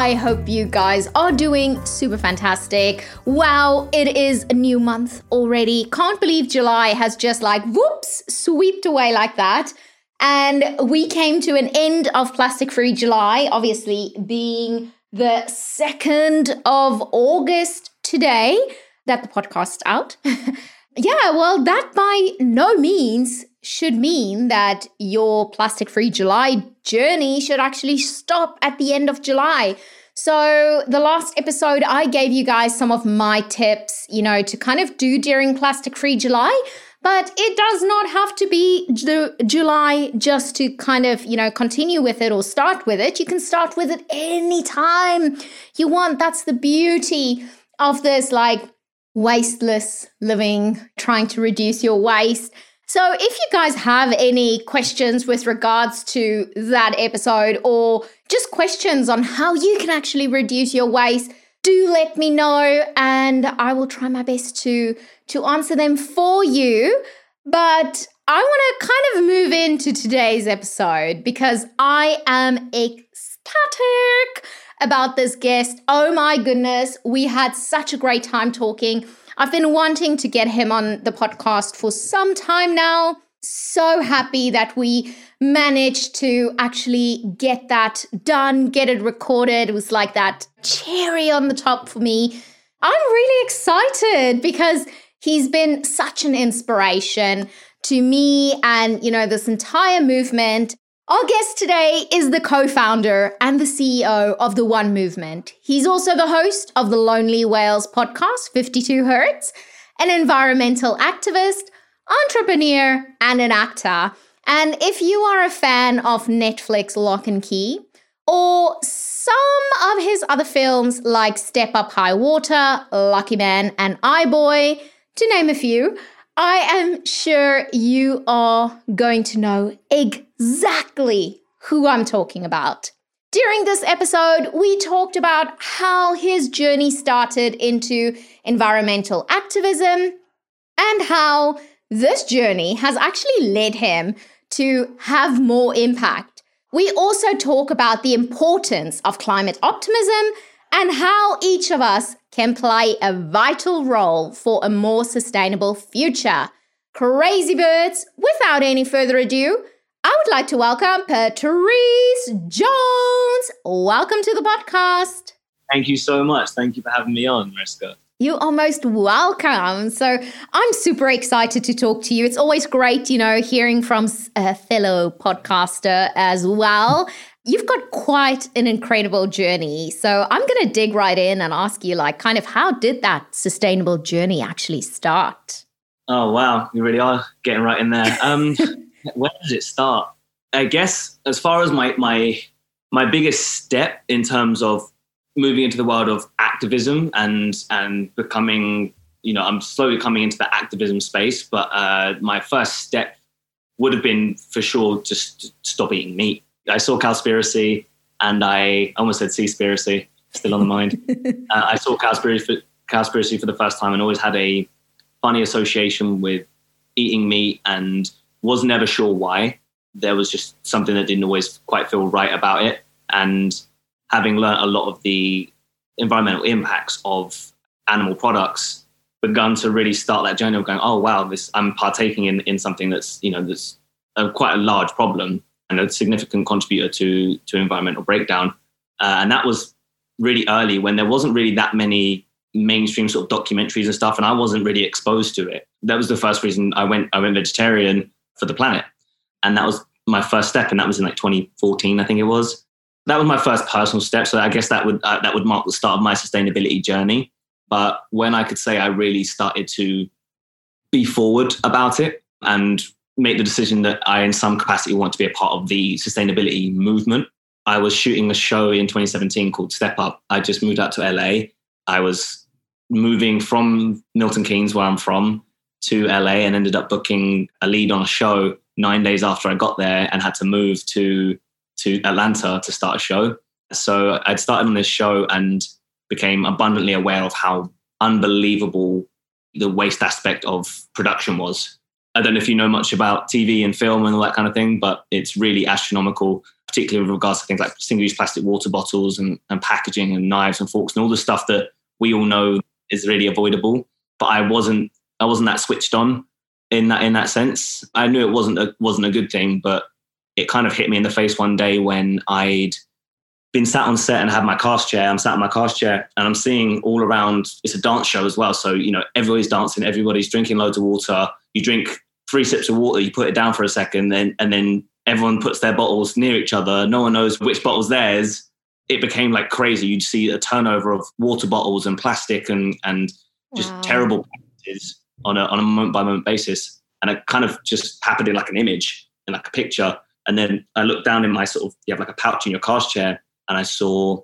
I hope you guys are doing super fantastic. Wow, it is a new month already. Can't believe July has just like whoops, swept away like that. And we came to an end of Plastic Free July, obviously being the 2nd of August today that the podcast's out. yeah, well, that by no means should mean that your plastic free July journey should actually stop at the end of July. So, the last episode, I gave you guys some of my tips, you know, to kind of do during Plastic Free July. But it does not have to be July just to kind of, you know, continue with it or start with it. You can start with it anytime you want. That's the beauty of this, like, wasteless living, trying to reduce your waste. So, if you guys have any questions with regards to that episode or just questions on how you can actually reduce your waste, do let me know and I will try my best to to answer them for you. But I want to kind of move into today's episode because I am ecstatic about this guest. Oh my goodness, we had such a great time talking. I've been wanting to get him on the podcast for some time now. So happy that we managed to actually get that done, get it recorded. It was like that cherry on the top for me. I'm really excited because he's been such an inspiration to me and, you know, this entire movement. Our guest today is the co founder and the CEO of the One Movement. He's also the host of the Lonely Whales podcast, 52 Hertz, an environmental activist, entrepreneur, and an actor. And if you are a fan of Netflix Locke and Key, or some of his other films like Step Up High Water, Lucky Man, and iBoy, to name a few, I am sure you are going to know exactly who I'm talking about. During this episode, we talked about how his journey started into environmental activism and how this journey has actually led him to have more impact. We also talk about the importance of climate optimism and how each of us can play a vital role for a more sustainable future. Crazy birds, without any further ado, would like to welcome Petrice Jones. Welcome to the podcast. Thank you so much. Thank you for having me on, Mariska. You are most welcome. So I'm super excited to talk to you. It's always great, you know, hearing from a fellow podcaster as well. You've got quite an incredible journey. So I'm going to dig right in and ask you, like, kind of how did that sustainable journey actually start? Oh, wow. You really are getting right in there. Um, where does it start? I guess as far as my, my, my biggest step in terms of moving into the world of activism and and becoming you know i'm slowly coming into the activism space but uh, my first step would have been for sure just stop eating meat i saw cowspiracy and i almost said seaspiracy still on the mind uh, i saw cowspiracy for, cowspiracy for the first time and always had a funny association with eating meat and was never sure why there was just something that didn't always quite feel right about it and having learned a lot of the environmental impacts of animal products, begun to really start that journey of going, oh wow, this I'm partaking in in something that's you know that's a, quite a large problem and a significant contributor to to environmental breakdown. Uh, and that was really early when there wasn't really that many mainstream sort of documentaries and stuff, and I wasn't really exposed to it. That was the first reason I went I went vegetarian for the planet, and that was my first step, and that was in like 2014, I think it was that was my first personal step. So I guess that would uh, that would mark the start of my sustainability journey. But when I could say I really started to be forward about it and make the decision that I, in some capacity, want to be a part of the sustainability movement. I was shooting a show in 2017 called Step Up. I just moved out to LA. I was moving from Milton Keynes, where I'm from, to LA and ended up booking a lead on a show nine days after I got there and had to move to to Atlanta to start a show. So I'd started on this show and became abundantly aware of how unbelievable the waste aspect of production was. I don't know if you know much about TV and film and all that kind of thing, but it's really astronomical, particularly with regards to things like single use plastic water bottles and, and packaging and knives and forks and all the stuff that we all know is really avoidable. But I wasn't I wasn't that switched on in that in that sense. I knew it wasn't a wasn't a good thing, but it kind of hit me in the face one day when I'd been sat on set and had my cast chair. I'm sat in my cast chair and I'm seeing all around. It's a dance show as well, so you know everybody's dancing, everybody's drinking loads of water. You drink three sips of water, you put it down for a second, then and then everyone puts their bottles near each other. No one knows which bottle's theirs. It became like crazy. You'd see a turnover of water bottles and plastic and and just wow. terrible practices on a on a moment by moment basis. And it kind of just happened in like an image, in like a picture. And then I looked down in my sort of you have like a pouch in your cast chair, and I saw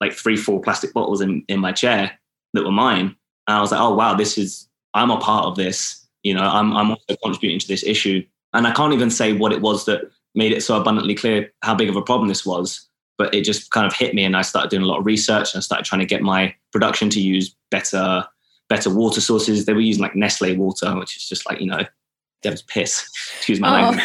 like three, four plastic bottles in, in my chair that were mine. And I was like, oh wow, this is I'm a part of this. You know, I'm I'm also contributing to this issue. And I can't even say what it was that made it so abundantly clear how big of a problem this was. But it just kind of hit me, and I started doing a lot of research and I started trying to get my production to use better better water sources. They were using like Nestle water, which is just like, you know, devil's piss. Excuse my oh. language.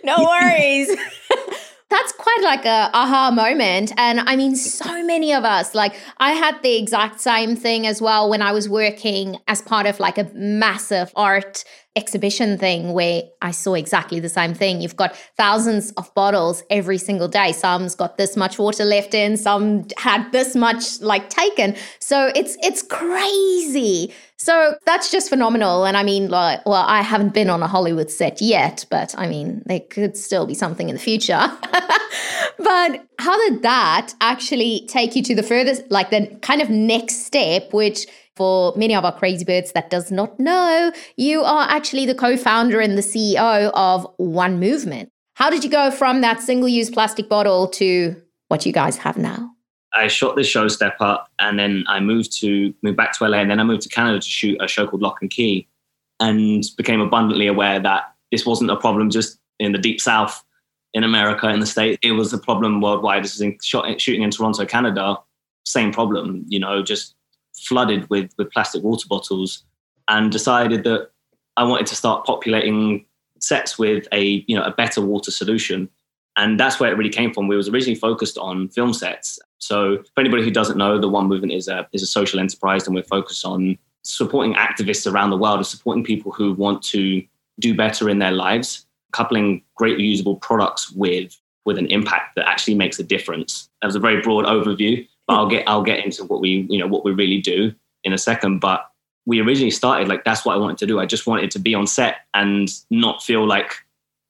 no worries. That's quite like a aha moment. And I mean, so many of us, like I had the exact same thing as well when I was working as part of like a massive art exhibition thing where I saw exactly the same thing. You've got thousands of bottles every single day. Some's got this much water left in, some had this much like taken. So it's it's crazy. So that's just phenomenal. And I mean, like, well, I haven't been on a Hollywood set yet, but I mean, there could still be something in the future. but how did that actually take you to the furthest, like the kind of next step, which for many of our crazy birds that does not know, you are actually the co-founder and the CEO of One Movement. How did you go from that single-use plastic bottle to what you guys have now? I shot this show Step Up, and then I moved to moved back to LA, and then I moved to Canada to shoot a show called Locke and Key, and became abundantly aware that this wasn't a problem just in the deep south in America in the state. It was a problem worldwide. This is in, shot, shooting in Toronto, Canada. Same problem, you know, just flooded with with plastic water bottles, and decided that I wanted to start populating sets with a you know a better water solution. And that's where it really came from. We was originally focused on film sets. So for anybody who doesn't know, the One Movement is a is a social enterprise, and we're focused on supporting activists around the world and supporting people who want to do better in their lives, coupling great reusable products with with an impact that actually makes a difference. That was a very broad overview, but I'll get I'll get into what we you know what we really do in a second. But we originally started like that's what I wanted to do. I just wanted to be on set and not feel like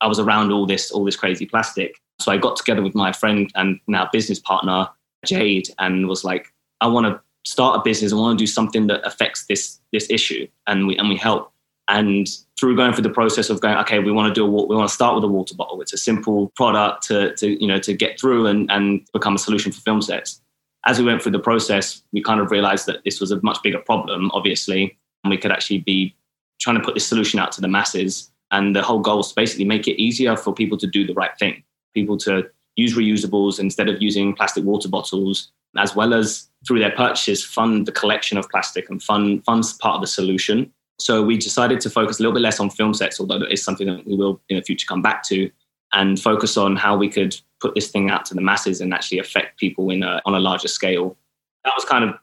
I was around all this all this crazy plastic. So I got together with my friend and now business partner Jade and was like, I want to start a business. I want to do something that affects this this issue, and we and we help. And through going through the process of going, okay, we want to do a, we want to start with a water bottle. It's a simple product to, to you know to get through and, and become a solution for film sets as we went through the process, we kind of realized that this was a much bigger problem, obviously, and we could actually be trying to put this solution out to the masses. And the whole goal is to basically make it easier for people to do the right thing, people to use reusables instead of using plastic water bottles, as well as through their purchases, fund the collection of plastic and fund funds part of the solution. So we decided to focus a little bit less on film sets, although it is something that we will in the future come back to, and focus on how we could put this thing out to the masses and actually affect people in a, on a larger scale. That was kind of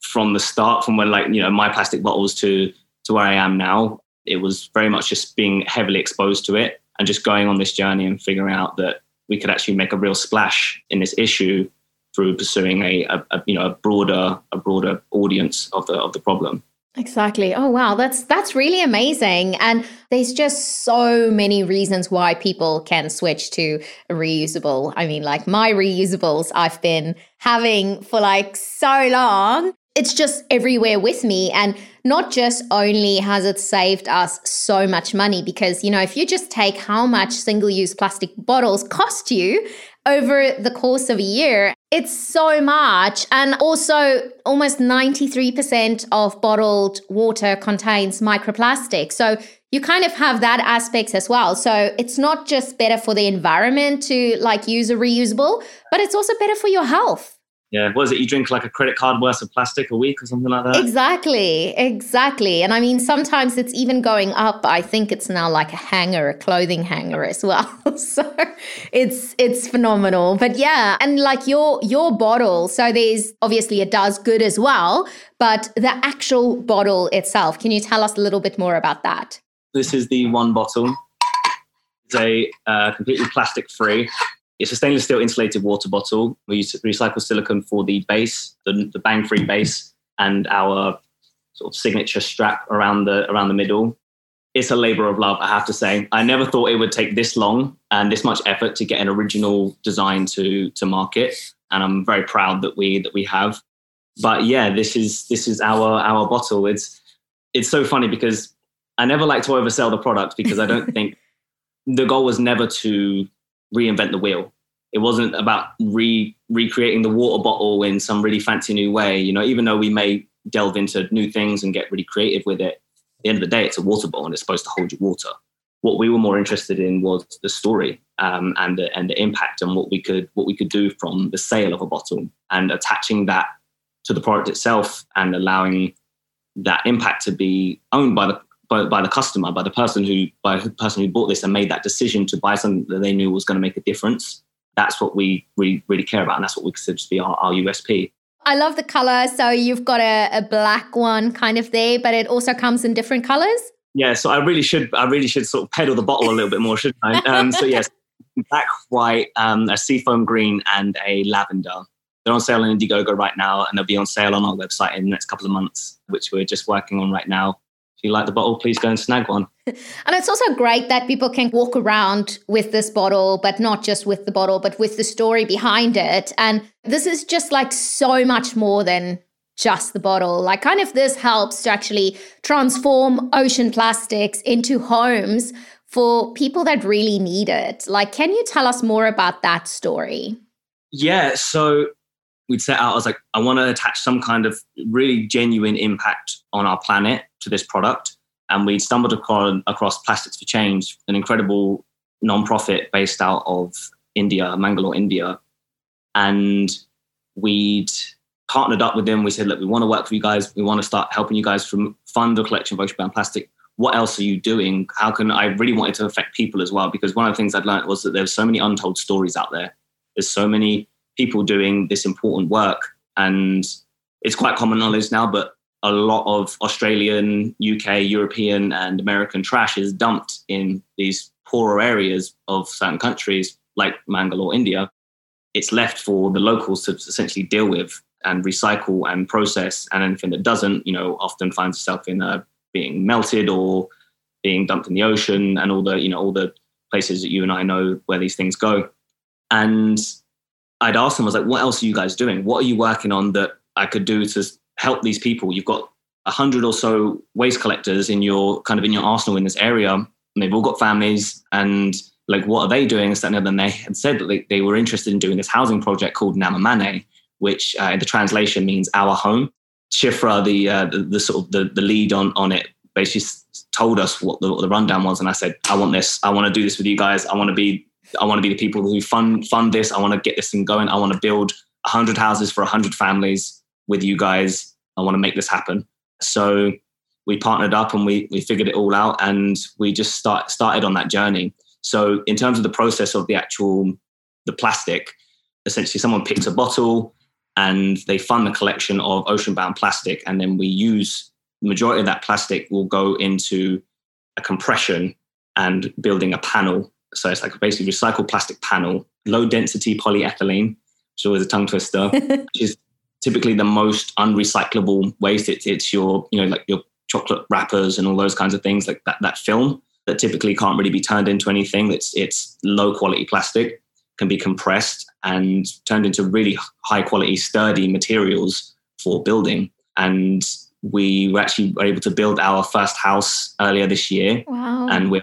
from the start, from when like you know my plastic bottles to to where I am now. It was very much just being heavily exposed to it and just going on this journey and figuring out that we could actually make a real splash in this issue through pursuing a, a, a you know a broader a broader audience of the of the problem. Exactly. Oh wow, that's that's really amazing. And there's just so many reasons why people can switch to reusable. I mean, like my reusables I've been having for like so long. it's just everywhere with me. And not just only has it saved us so much money, because, you know, if you just take how much single use plastic bottles cost you over the course of a year, it's so much. And also, almost 93% of bottled water contains microplastic. So you kind of have that aspect as well. So it's not just better for the environment to like use a reusable, but it's also better for your health yeah, what is it? You drink like a credit card worth of plastic a week or something like that? Exactly, exactly. And I mean, sometimes it's even going up. I think it's now like a hanger, a clothing hanger as well. so it's it's phenomenal. But yeah, and like your your bottle. So there's obviously it does good as well, but the actual bottle itself. Can you tell us a little bit more about that? This is the one bottle. It's a uh, completely plastic free it's a stainless steel insulated water bottle. We use recycled silicone for the base, the, the bang free base, and our sort of signature strap around the around the middle. It's a labor of love, I have to say. I never thought it would take this long and this much effort to get an original design to to market, and I'm very proud that we that we have. But yeah, this is this is our our bottle. It's it's so funny because I never like to oversell the product because I don't think the goal was never to reinvent the wheel. It wasn't about re recreating the water bottle in some really fancy new way. You know, even though we may delve into new things and get really creative with it, at the end of the day, it's a water bottle and it's supposed to hold your water. What we were more interested in was the story um, and the, and the impact and what we could what we could do from the sale of a bottle and attaching that to the product itself and allowing that impact to be owned by the by, by the customer, by the person who by the person who bought this and made that decision to buy something that they knew was going to make a difference. That's what we really, really care about, and that's what we consider to be our, our USP. I love the color. So you've got a, a black one kind of there, but it also comes in different colors. Yeah, so I really should I really should sort of pedal the bottle a little bit more, shouldn't I? Um, so yes, black, white, um, a seafoam green, and a lavender. They're on sale on Indiegogo right now, and they'll be on sale on our website in the next couple of months, which we're just working on right now you like the bottle, please go and snag one. And it's also great that people can walk around with this bottle, but not just with the bottle, but with the story behind it. And this is just like so much more than just the bottle. Like, kind of, this helps to actually transform ocean plastics into homes for people that really need it. Like, can you tell us more about that story? Yeah. So, we'd set out, I was like, I want to attach some kind of really genuine impact on our planet to this product. And we stumbled across, across Plastics for Change, an incredible nonprofit based out of India, Mangalore, India. And we'd partnered up with them. We said, look, we want to work for you guys. We want to start helping you guys from fund the collection of ocean-bound plastic. What else are you doing? How can I really wanted to affect people as well? Because one of the things I'd learned was that there's so many untold stories out there. There's so many people doing this important work. And it's quite common knowledge now, but a lot of Australian, UK, European, and American trash is dumped in these poorer areas of certain countries like Mangalore, India. It's left for the locals to essentially deal with and recycle and process. And anything that doesn't, you know, often finds itself in uh, being melted or being dumped in the ocean and all the, you know, all the places that you and I know where these things go. And I'd ask them, I was like, what else are you guys doing? What are you working on that I could do to help these people. You've got a hundred or so waste collectors in your kind of in your arsenal in this area. And they've all got families and like what are they doing? And then they had said that they, they were interested in doing this housing project called Namma Mane, which uh, in the translation means our home. Shifra, the, uh, the, the sort of the, the lead on on it, basically told us what the, what the rundown was, and I said, I want this. I want to do this with you guys. I want to be I want to be the people who fund fund this. I want to get this thing going. I want to build hundred houses for hundred families with you guys. I want to make this happen. So we partnered up and we we figured it all out and we just start started on that journey. So in terms of the process of the actual the plastic, essentially someone picks a bottle and they fund the collection of ocean bound plastic and then we use the majority of that plastic will go into a compression and building a panel. So it's like basically recycled plastic panel, low density polyethylene, which is always a tongue twister, which is typically the most unrecyclable waste. It's, it's your, you know, like your chocolate wrappers and all those kinds of things, like that, that film that typically can't really be turned into anything. That's it's low quality plastic, can be compressed and turned into really high quality, sturdy materials for building. and we were actually were able to build our first house earlier this year. Wow. And we're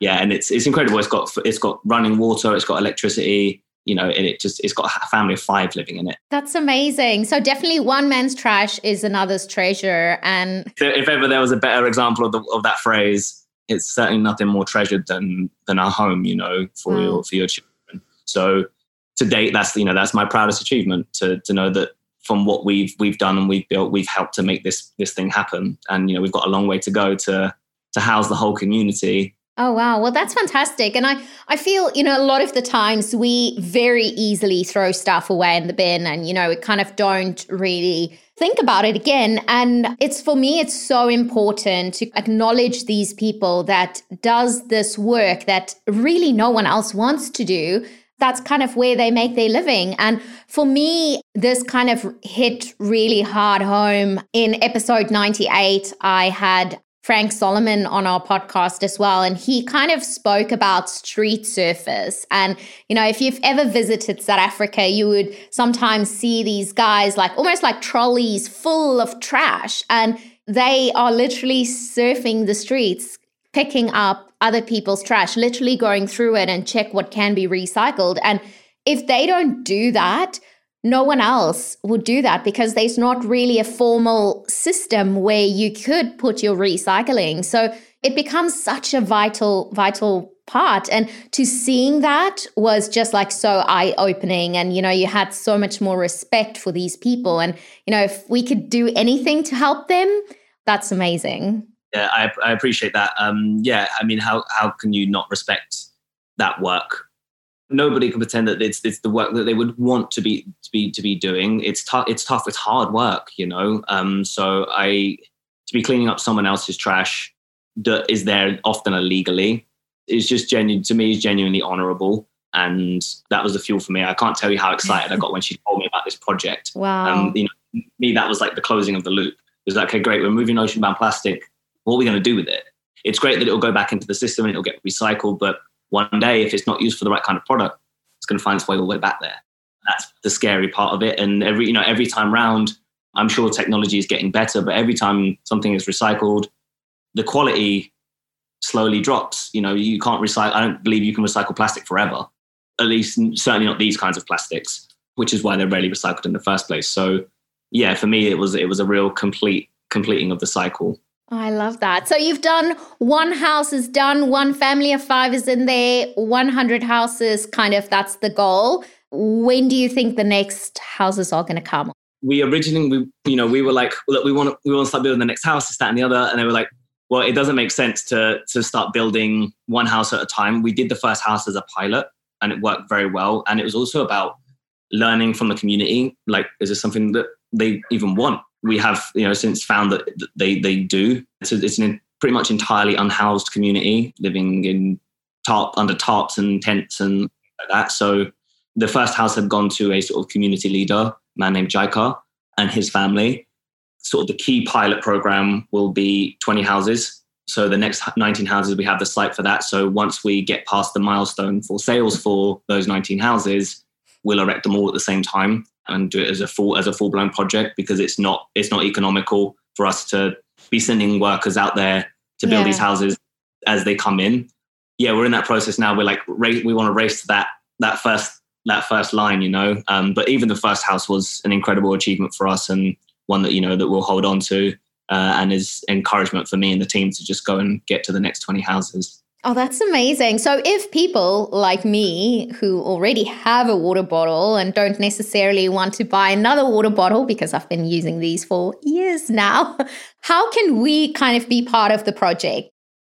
yeah, and it's it's incredible. It's got it's got running water, it's got electricity, you know, and it just it's got a family of five living in it. That's amazing. So definitely one man's trash is another's treasure. And if ever there was a better example of the, of that phrase, it's certainly nothing more treasured than than our home, you know, for wow. your for your children. So to date, that's you know that's my proudest achievement to to know that from what we've we've done and we've built, we've helped to make this this thing happen. And you know, we've got a long way to go to to house the whole community. Oh wow. Well, that's fantastic. And I I feel, you know, a lot of the times we very easily throw stuff away in the bin and you know, we kind of don't really think about it again and it's for me it's so important to acknowledge these people that does this work that really no one else wants to do that's kind of where they make their living. And for me, this kind of hit really hard home. In episode 98, I had Frank Solomon on our podcast as well. And he kind of spoke about street surfers. And, you know, if you've ever visited South Africa, you would sometimes see these guys like almost like trolleys full of trash. And they are literally surfing the streets, picking up other people's trash, literally going through it and check what can be recycled. And if they don't do that, no one else would do that because there's not really a formal system where you could put your recycling. So it becomes such a vital, vital part. And to seeing that was just like so eye opening. And, you know, you had so much more respect for these people. And, you know, if we could do anything to help them, that's amazing yeah, I, I appreciate that. Um, yeah, I mean, how how can you not respect that work? Nobody can pretend that it's it's the work that they would want to be to be to be doing. It's tough. It's tough. It's hard work, you know. Um, so I to be cleaning up someone else's trash that is there often illegally is just genuine to me is genuinely honourable and that was the fuel for me. I can't tell you how excited I got when she told me about this project. Wow. Um, you know, me that was like the closing of the loop. It was like, okay, great, we're moving ocean bound plastic what are we going to do with it? It's great that it'll go back into the system and it'll get recycled, but one day, if it's not used for the right kind of product, it's going to find its way all the way back there. That's the scary part of it. And every, you know, every time round, I'm sure technology is getting better, but every time something is recycled, the quality slowly drops. You know, you can't recycle. I don't believe you can recycle plastic forever. At least, certainly not these kinds of plastics, which is why they're rarely recycled in the first place. So, yeah, for me, it was it was a real complete completing of the cycle. Oh, I love that. So you've done one house is done, one family of five is in there, 100 houses, kind of that's the goal. When do you think the next houses are going to come? We originally, we, you know, we were like, look, we want to, we want to start building the next house, this, that, and the other. And they were like, well, it doesn't make sense to, to start building one house at a time. We did the first house as a pilot and it worked very well. And it was also about learning from the community. Like, is this something that they even want? We have you know since found that they they do. It's, a, it's an pretty much entirely unhoused community living in tarp under tarps and tents and like that. So the first house had gone to a sort of community leader, man named Jaika, and his family. Sort of the key pilot program will be 20 houses. So the next 19 houses, we have the site for that. So once we get past the milestone for sales for those 19 houses, we'll erect them all at the same time and do it as a full as a full blown project because it's not it's not economical for us to be sending workers out there to build yeah. these houses as they come in. Yeah, we're in that process now. We're like we want to race to that that first that first line, you know. Um, but even the first house was an incredible achievement for us and one that you know that we'll hold on to uh, and is encouragement for me and the team to just go and get to the next 20 houses. Oh, that's amazing. So, if people like me who already have a water bottle and don't necessarily want to buy another water bottle because I've been using these for years now, how can we kind of be part of the project?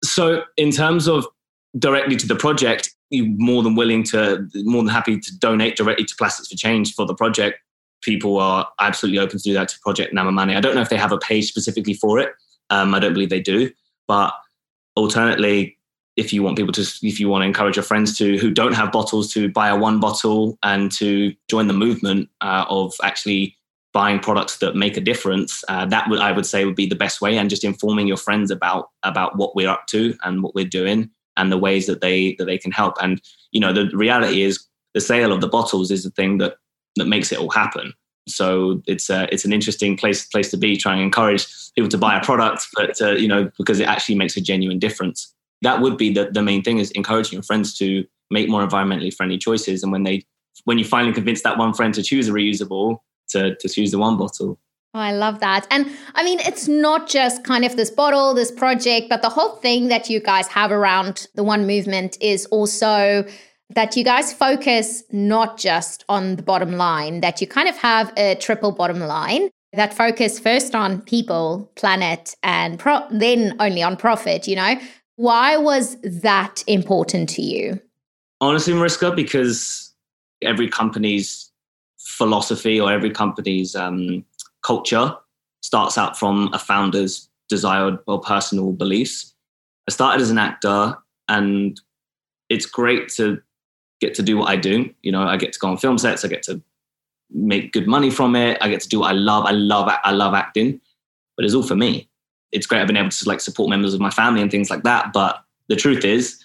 So, in terms of directly to the project, you're more than willing to, more than happy to donate directly to Plastics for Change for the project. People are absolutely open to do that to Project Namma Mane. I don't know if they have a page specifically for it. Um, I don't believe they do. But alternately, if you want people to if you want to encourage your friends to who don't have bottles to buy a one bottle and to join the movement uh, of actually buying products that make a difference uh, that would i would say would be the best way. And just informing your friends about about what we're up to and what we're doing and the ways that they that they can help. And you know the reality is the sale of the bottles is the thing that that makes it all happen. So it's a, it's an interesting place place to be, trying to encourage people to buy a product, but uh, you know because it actually makes a genuine difference. That would be the, the main thing is encouraging your friends to make more environmentally friendly choices. And when they when you finally convince that one friend to choose a reusable, to to choose the one bottle. Oh, I love that. And I mean, it's not just kind of this bottle, this project, but the whole thing that you guys have around the one movement is also that you guys focus not just on the bottom line, that you kind of have a triple bottom line that focus first on people, planet, and pro- then only on profit, you know? Why was that important to you? Honestly, Mariska, because every company's philosophy or every company's um, culture starts out from a founder's desired or personal beliefs. I started as an actor, and it's great to get to do what I do. You know, I get to go on film sets. I get to make good money from it. I get to do what I love. I love I love acting, but it's all for me. It's great I've been able to like support members of my family and things like that. But the truth is,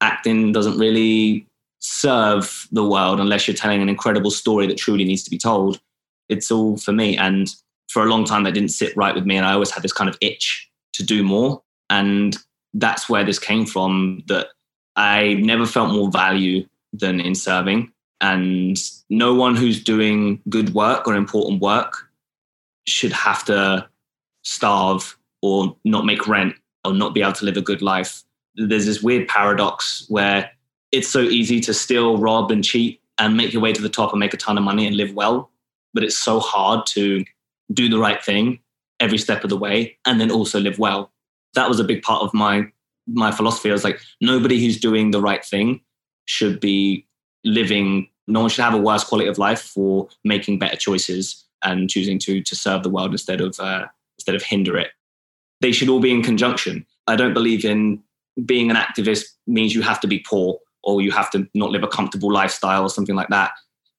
acting doesn't really serve the world unless you're telling an incredible story that truly needs to be told. It's all for me. And for a long time, that didn't sit right with me. And I always had this kind of itch to do more. And that's where this came from that I never felt more value than in serving. And no one who's doing good work or important work should have to starve or not make rent or not be able to live a good life. There's this weird paradox where it's so easy to steal, rob, and cheat and make your way to the top and make a ton of money and live well. But it's so hard to do the right thing every step of the way and then also live well. That was a big part of my my philosophy. I was like, nobody who's doing the right thing should be living no one should have a worse quality of life for making better choices and choosing to to serve the world instead of uh, instead of hinder it they should all be in conjunction i don't believe in being an activist means you have to be poor or you have to not live a comfortable lifestyle or something like that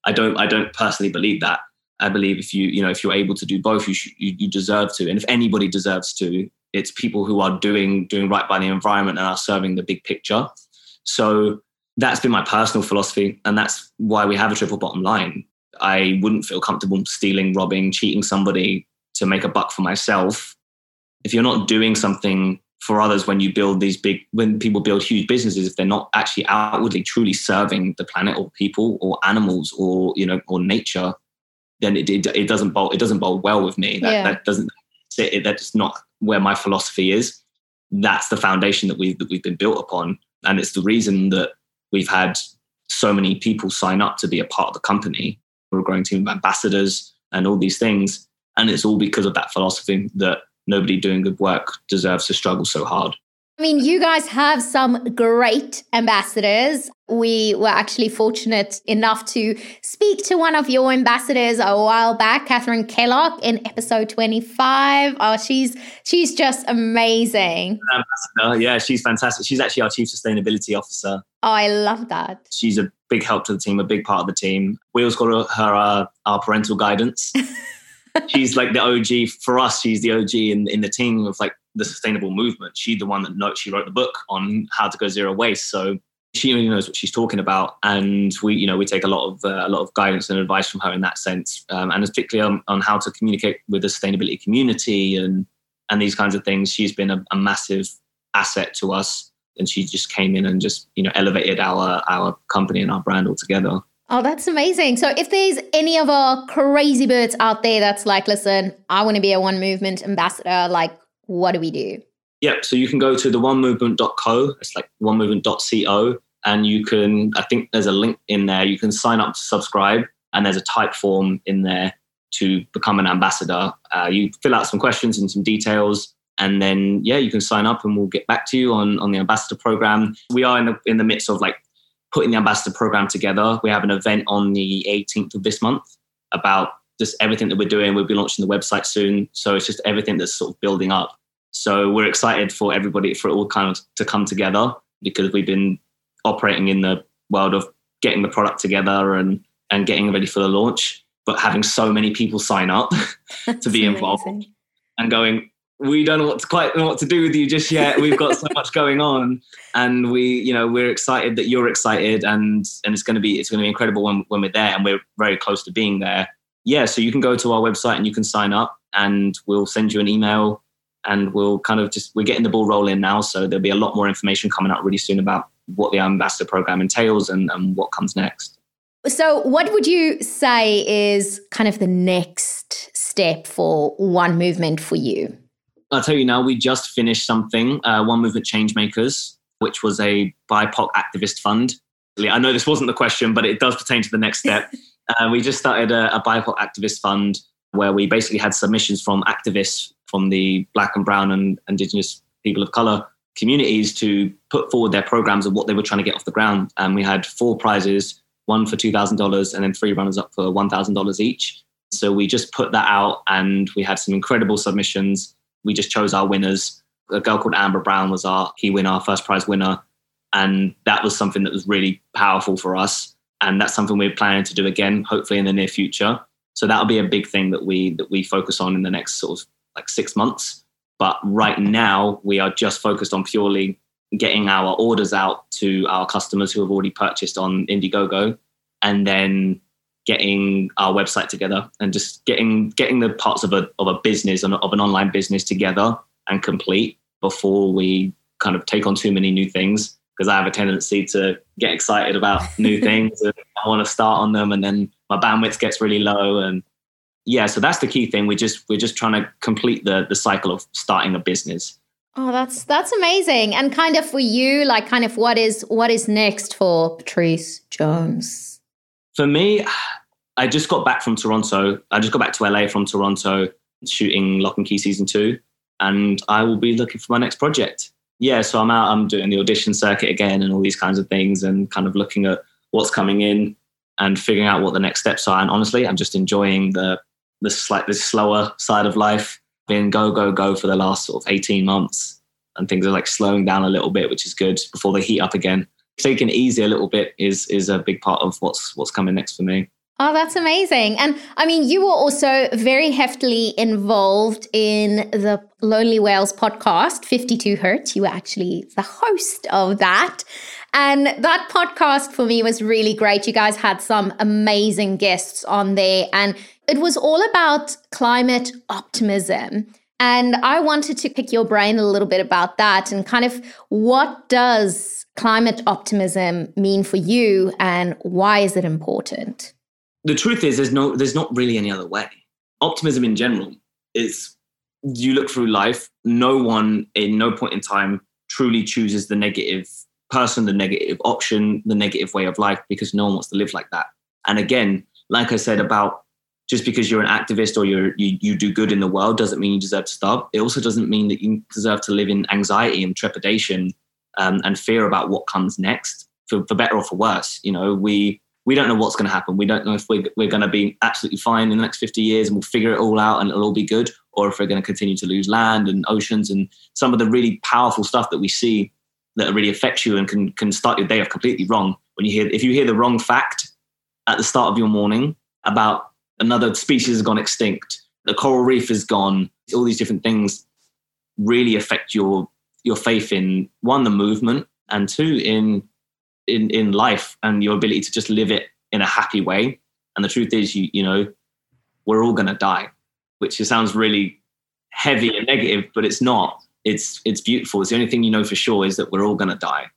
i don't i don't personally believe that i believe if you you know if you're able to do both you should, you, you deserve to and if anybody deserves to it's people who are doing doing right by the environment and are serving the big picture so that's been my personal philosophy. And that's why we have a triple bottom line. I wouldn't feel comfortable stealing, robbing, cheating somebody to make a buck for myself. If you're not doing something for others when you build these big, when people build huge businesses, if they're not actually outwardly truly serving the planet or people or animals or, you know, or nature, then it, it, it doesn't bolt, it doesn't bolt well with me. That, yeah. that doesn't, it, that's not where my philosophy is. That's the foundation that we've, that we've been built upon. And it's the reason that We've had so many people sign up to be a part of the company. We're a growing team of ambassadors and all these things. And it's all because of that philosophy that nobody doing good work deserves to struggle so hard. I mean, you guys have some great ambassadors. We were actually fortunate enough to speak to one of your ambassadors a while back, Kathryn Kellogg, in episode 25. Oh, she's she's just amazing. Ambassador, yeah, she's fantastic. She's actually our chief sustainability officer. Oh, I love that. She's a big help to the team, a big part of the team. We also got her uh, our parental guidance. she's like the OG for us. She's the OG in, in the team of like the sustainable movement. She's the one that knows, she wrote the book on how to go zero waste. So she really knows what she's talking about. And we, you know, we take a lot of, uh, a lot of guidance and advice from her in that sense. Um, and particularly on, on how to communicate with the sustainability community and, and these kinds of things. She's been a, a massive asset to us. And she just came in and just, you know, elevated our, our company and our brand altogether. Oh, that's amazing. So, if there's any of our crazy birds out there that's like, listen, I want to be a one movement ambassador, like, what do we do? Yep. So you can go to the one onemovement.co. It's like one onemovement.co. And you can, I think there's a link in there. You can sign up to subscribe, and there's a type form in there to become an ambassador. Uh, you fill out some questions and some details, and then yeah, you can sign up, and we'll get back to you on on the ambassador program. We are in the in the midst of like putting the ambassador program together. We have an event on the 18th of this month about just everything that we're doing. We'll be launching the website soon. So it's just everything that's sort of building up. So we're excited for everybody, for it all kind of to come together because we've been operating in the world of getting the product together and, and getting ready for the launch, but having so many people sign up to be involved amazing. and going, we don't know what to quite know what to do with you just yet. We've got so much going on, and we, you know, we're excited that you're excited, and and it's going to be it's going to be incredible when when we're there, and we're very close to being there yeah, so you can go to our website and you can sign up, and we'll send you an email, and we'll kind of just we're getting the ball rolling now. So there'll be a lot more information coming out really soon about what the ambassador program entails and, and what comes next. So, what would you say is kind of the next step for One Movement for you? I'll tell you now, we just finished something, uh, One Movement Changemakers, which was a BIPOC activist fund. I know this wasn't the question, but it does pertain to the next step. uh, we just started a, a BIPOC activist fund where we basically had submissions from activists from the Black and Brown and Indigenous people of color communities to put forward their programs of what they were trying to get off the ground. And we had four prizes, one for $2,000 and then three runners up for $1,000 each. So we just put that out and we had some incredible submissions. We just chose our winners. A girl called Amber Brown was our key winner, our first prize winner. And that was something that was really powerful for us. And that's something we're planning to do again, hopefully in the near future. So that'll be a big thing that we that we focus on in the next sort of like six months. But right now, we are just focused on purely getting our orders out to our customers who have already purchased on Indiegogo, and then getting our website together and just getting getting the parts of a of a business and of an online business together and complete before we kind of take on too many new things because I have a tendency to get excited about new things and I want to start on them and then my bandwidth gets really low and yeah, so that's the key thing. We just we're just trying to complete the the cycle of starting a business. Oh, that's that's amazing. And kind of for you, like kind of what is what is next for Petrice Jones? For me, I just got back from Toronto. I just got back to LA from Toronto shooting Locke and Key season two. And I will be looking for my next project. Yeah, so I'm out, I'm doing the audition circuit again and all these kinds of things and kind of looking at what's coming in and figuring out what the next steps are. And honestly, I'm just enjoying the the slightly slower side of life. being go go go for the last sort of eighteen months, and things are like slowing down a little bit, which is good before they heat up again. Taking it easy a little bit is is a big part of what's what's coming next for me. Oh, that's amazing. And I mean, you were also very heftily involved in the Lonely Whales podcast, 52 Hertz. You were actually the host of that. And that podcast for me was really great. You guys had some amazing guests on there. And it was all about climate optimism. And I wanted to pick your brain a little bit about that and kind of what does climate optimism mean for you and why is it important? The truth is there's no there's not really any other way. Optimism in general is you look through life, no one in no point in time truly chooses the negative person, the negative option, the negative way of life because no one wants to live like that. And again, like I said about just because you're an activist or you, you do good in the world doesn't mean you deserve to starve. It also doesn't mean that you deserve to live in anxiety and trepidation um, and fear about what comes next, for, for better or for worse. You know, we we don't know what's going to happen. We don't know if we're, we're going to be absolutely fine in the next 50 years and we'll figure it all out and it'll all be good, or if we're going to continue to lose land and oceans and some of the really powerful stuff that we see that really affects you and can, can start your day off completely wrong. When you hear, if you hear the wrong fact at the start of your morning about another species has gone extinct, the coral reef is gone. All these different things really affect your your faith in one the movement and two in in in life and your ability to just live it in a happy way. And the truth is, you you know, we're all going to die, which sounds really heavy and negative, but it's not. It's it's beautiful. It's the only thing you know for sure is that we're all going to die.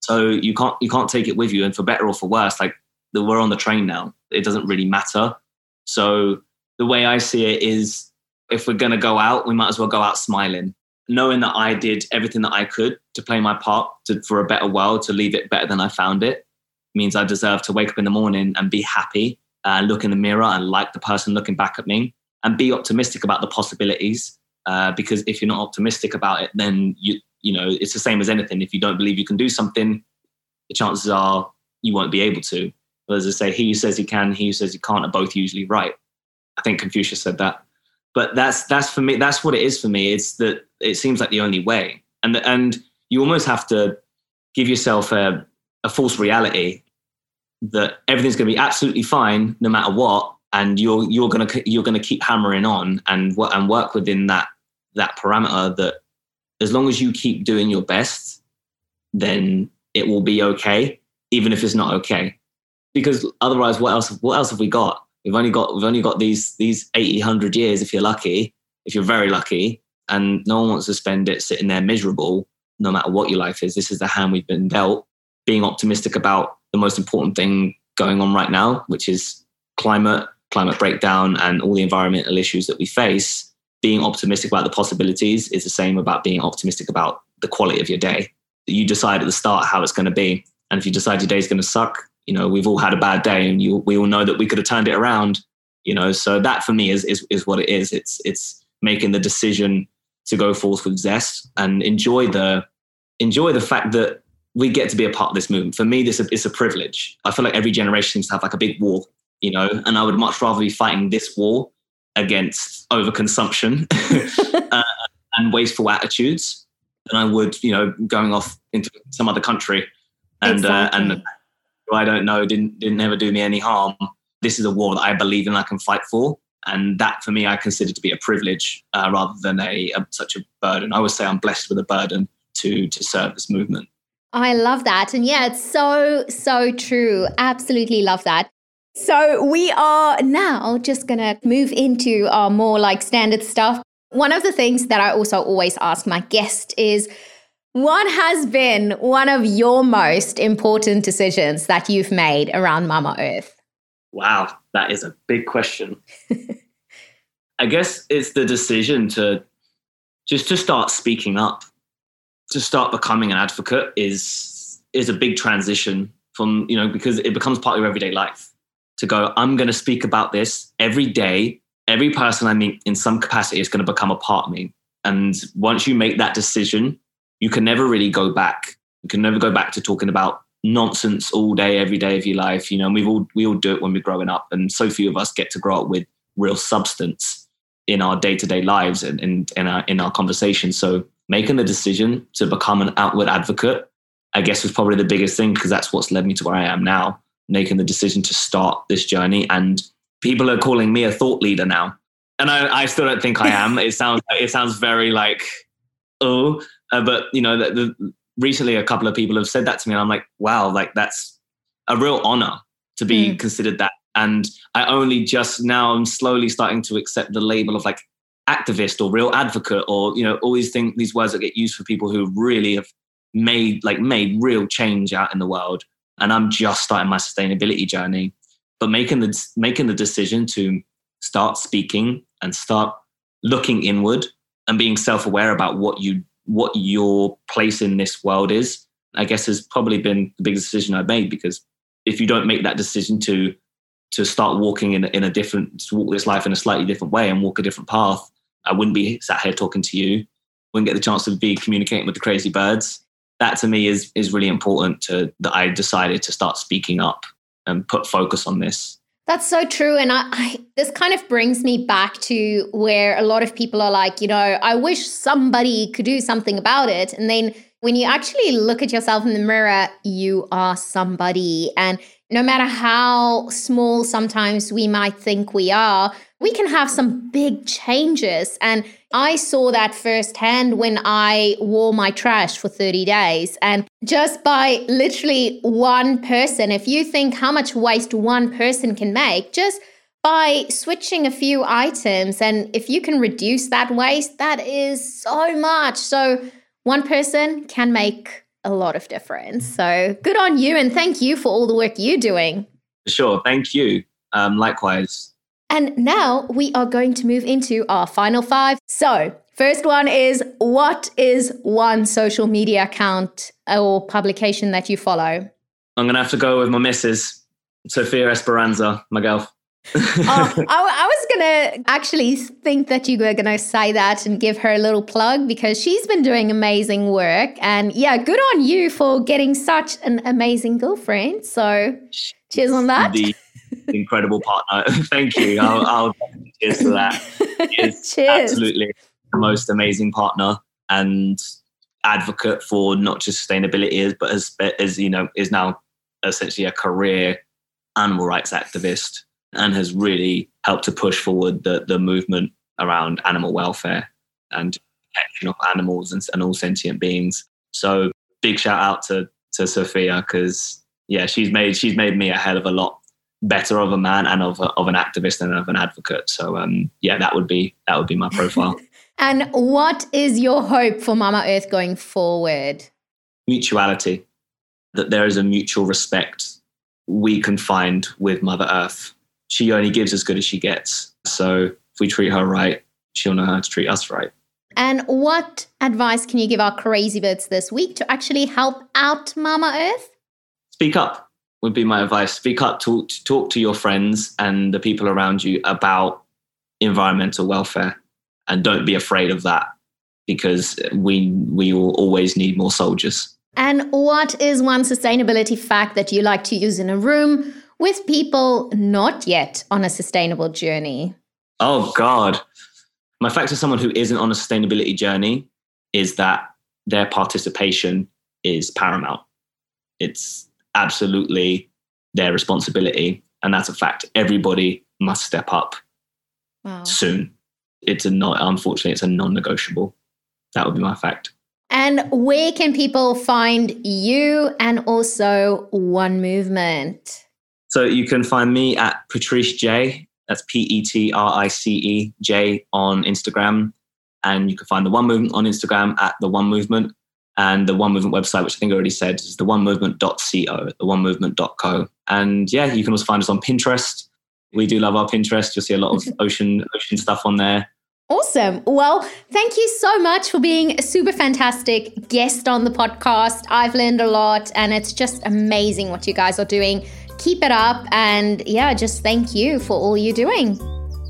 So you can't you can't take it with you. And for better or for worse, like we're on the train now. It doesn't really matter so the way I see it is if we're going to go out, we might as well go out smiling, knowing that I did everything that I could to play my part to, for a better world, to leave it better than I found it. Means I deserve to wake up in the morning and be happy and look in the mirror and like the person looking back at me and be optimistic about the possibilities. Uh, because if you're not optimistic about it, then you you know it's the same as anything. If you don't believe you can do something, the chances are you won't be able to. But as I say, he who says he can, he who says he can't are both usually right. I think Confucius said that. But that's that's for me. That's what it is for me. It's that it seems like the only way, and and you almost have to give yourself a, a false reality that everything's going to be absolutely fine no matter what, and you're you're going to you're going to keep hammering on and and work within that that parameter that as long as you keep doing your best, then it will be okay, even if it's not okay because otherwise, what else? What else have we got? We've only got we've only got these these 80, 100 years if you're lucky, if you're very lucky, and no one wants to spend it sitting there miserable, no matter what your life is. This is the hand we've been dealt. Being optimistic about the most important thing going on right now, which is climate, climate breakdown, and all the environmental issues that we face. Being optimistic about the possibilities is the same about being optimistic about the quality of your day. You decide at the start how it's going to be. And if you decide your day is going to suck, you know, we've all had a bad day and you, we all know that we could have turned it around, you know, so that for me is, is, is what it is. It's, it's making the decision to go forth with zest and enjoy the, enjoy the fact that we get to be a part of this movement. For me, this is a privilege. I feel like every generation seems to have like a big war, you know, and I would much rather be fighting this war against overconsumption uh, and wasteful attitudes than I would, you know, going off into some other country and exactly. uh, and I don't know didn't didn't ever do me any harm. This is a war that I believe in, I can fight for, and that for me I consider to be a privilege uh, rather than a, a such a burden. I would say I'm blessed with a burden to to serve this movement. I love that. And yeah, it's so, so true. Absolutely love that. So we are now just going to move into our more like standard stuff. One of the things that I also always ask my guest is what has been one of your most important decisions that you've made around Mama Earth? Wow, that is a big question. I guess it's the decision to just to start speaking up, to start becoming an advocate is is a big transition from, you know, because it becomes part of your everyday life to go, I'm going to speak about this every day. Every person I meet in some capacity is going to become a part of me. And once you make that decision, you can never really go back. You can never go back to talking about nonsense all day, every day of your life. You know, and we've all we all do it when we're growing up, and so few of us get to grow up with real substance in our day to day lives and, and in our in our conversations. So making the decision to become an outward advocate, I guess, was probably the biggest thing because that's what's led me to where I am now making the decision to start this journey. And people are calling me a thought leader now. And I, I still don't think I am. it sounds it sounds very like, oh, uh, but you know, the, the, recently a couple of people have said that to me, and I'm like, wow, like that's a real honor to be mm. considered that. And I only just now I'm slowly starting to accept the label of like activist or real advocate or you know all these things these words that get used for people who really have made like made real change out in the world and I'm just starting my sustainability journey. But making the making the decision to start speaking and start looking inward and being self-aware about what you what your place in this world is, I guess has probably been the biggest decision I've made because if you don't make that decision to to start walking in, in a different walk this life in a slightly different way and walk a different path, I wouldn't be sat here talking to you, wouldn't get the chance to be communicating with the crazy birds that to me is is really important to that I decided to start speaking up and put focus on this. That's so true. And I, I, this kind of brings me back to where a lot of people are like, you know, I wish somebody could do something about it. And then when you actually look at yourself in the mirror, you are somebody. And no matter how small sometimes we might think we are, we can have some big changes. And I saw that firsthand when I wore my trash for 30 days. And just by literally one person, if you think how much waste one person can make, just by switching a few items, and if you can reduce that waste, that is so much. So, one person can make a lot of difference. So, good on you, and thank you for all the work you're doing. Sure. Thank you. Um, likewise. And now we are going to move into our final five. So, first one is what is one social media account or publication that you follow? I'm going to have to go with my missus, Sophia Esperanza, my girl. oh, I, I, was going to actually think that you were going to say that and give her a little plug because she's been doing amazing work. And yeah, good on you for getting such an amazing girlfriend. So cheers on that. Indeed incredible partner. Thank you. I'll, I'll cheers to that. cheers. Absolutely the most amazing partner and advocate for not just sustainability, but as as you know, is now essentially a career animal rights activist and has really helped to push forward the the movement around animal welfare and protection of animals and, and all sentient beings. So big shout out to to Sophia because yeah, she's made she's made me a hell of a lot better of a man and of, a, of an activist and of an advocate. So um, yeah, that would be that would be my profile. and what is your hope for Mama Earth going forward? Mutuality, that there is a mutual respect we can find with Mother Earth. She only gives as good as she gets. So if we treat her right, she'll know how to treat us right. And what advice can you give our crazy birds this week to actually help out Mama Earth? Speak up would be my advice. Speak up, talk, talk to your friends and the people around you about environmental welfare, and don't be afraid of that because we we will always need more soldiers. And what is one sustainability fact that you like to use in a room with people not yet on a sustainable journey? Oh God, my fact to someone who isn't on a sustainability journey is that their participation is paramount. It's absolutely their responsibility. And that's a fact. Everybody must step up wow. soon. It's a not, unfortunately, it's a non negotiable. That would be my fact. And where can people find you and also One Movement? So you can find me at Petrice J. That's P E T R I C E J on Instagram. And you can find the One Movement on Instagram at the One Movement and the One Movement website, which I think I already said, is the onemovement.co, the onemovement.co. And yeah, you can also find us on Pinterest. We do love our Pinterest. You'll see a lot of ocean ocean stuff on there. Awesome. Well, thank you so much for being a super fantastic guest on the podcast. I've learned a lot and it's just amazing what you guys are doing. Keep it up. And yeah, just thank you for all you're doing.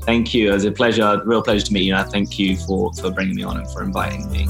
Thank you. It was a pleasure, real pleasure to meet you. And thank you for, for bringing me on and for inviting me.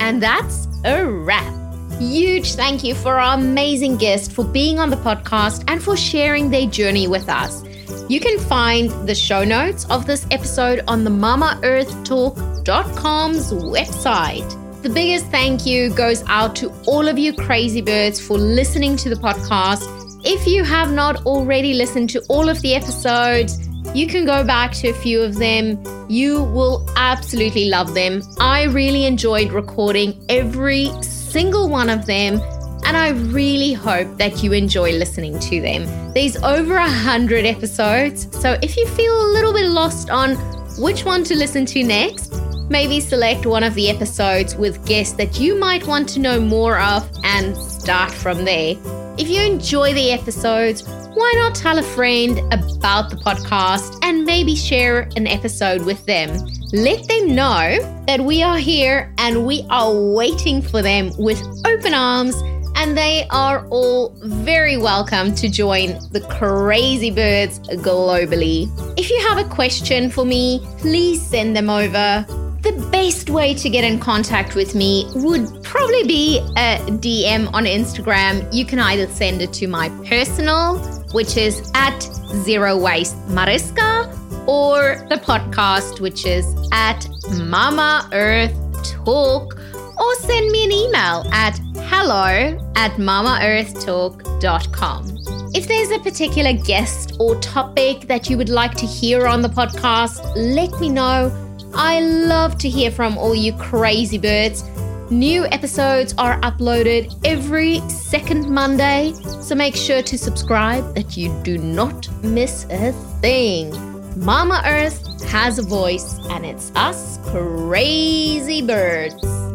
And that's a wrap. Huge thank you for our amazing guest for being on the podcast and for sharing their journey with us. You can find the show notes of this episode on the mamaearthtalk.com's website. The biggest thank you goes out to all of you crazy birds for listening to the podcast. If you have not already listened to all of the episodes, you can go back to a few of them. You will absolutely love them. I really enjoyed recording every single one of them, and I really hope that you enjoy listening to them. There's over a hundred episodes, so if you feel a little bit lost on which one to listen to next, maybe select one of the episodes with guests that you might want to know more of and start from there. If you enjoy the episodes, why not tell a friend about the podcast and maybe share an episode with them? Let them know that we are here and we are waiting for them with open arms, and they are all very welcome to join the crazy birds globally. If you have a question for me, please send them over the best way to get in contact with me would probably be a DM on Instagram. You can either send it to my personal, which is at Zero Waste Mariska, or the podcast, which is at Mama Earth Talk, or send me an email at hello at mamaearthtalk.com. If there's a particular guest or topic that you would like to hear on the podcast, let me know I love to hear from all you crazy birds. New episodes are uploaded every second Monday, so make sure to subscribe that you do not miss a thing. Mama Earth has a voice, and it's us crazy birds.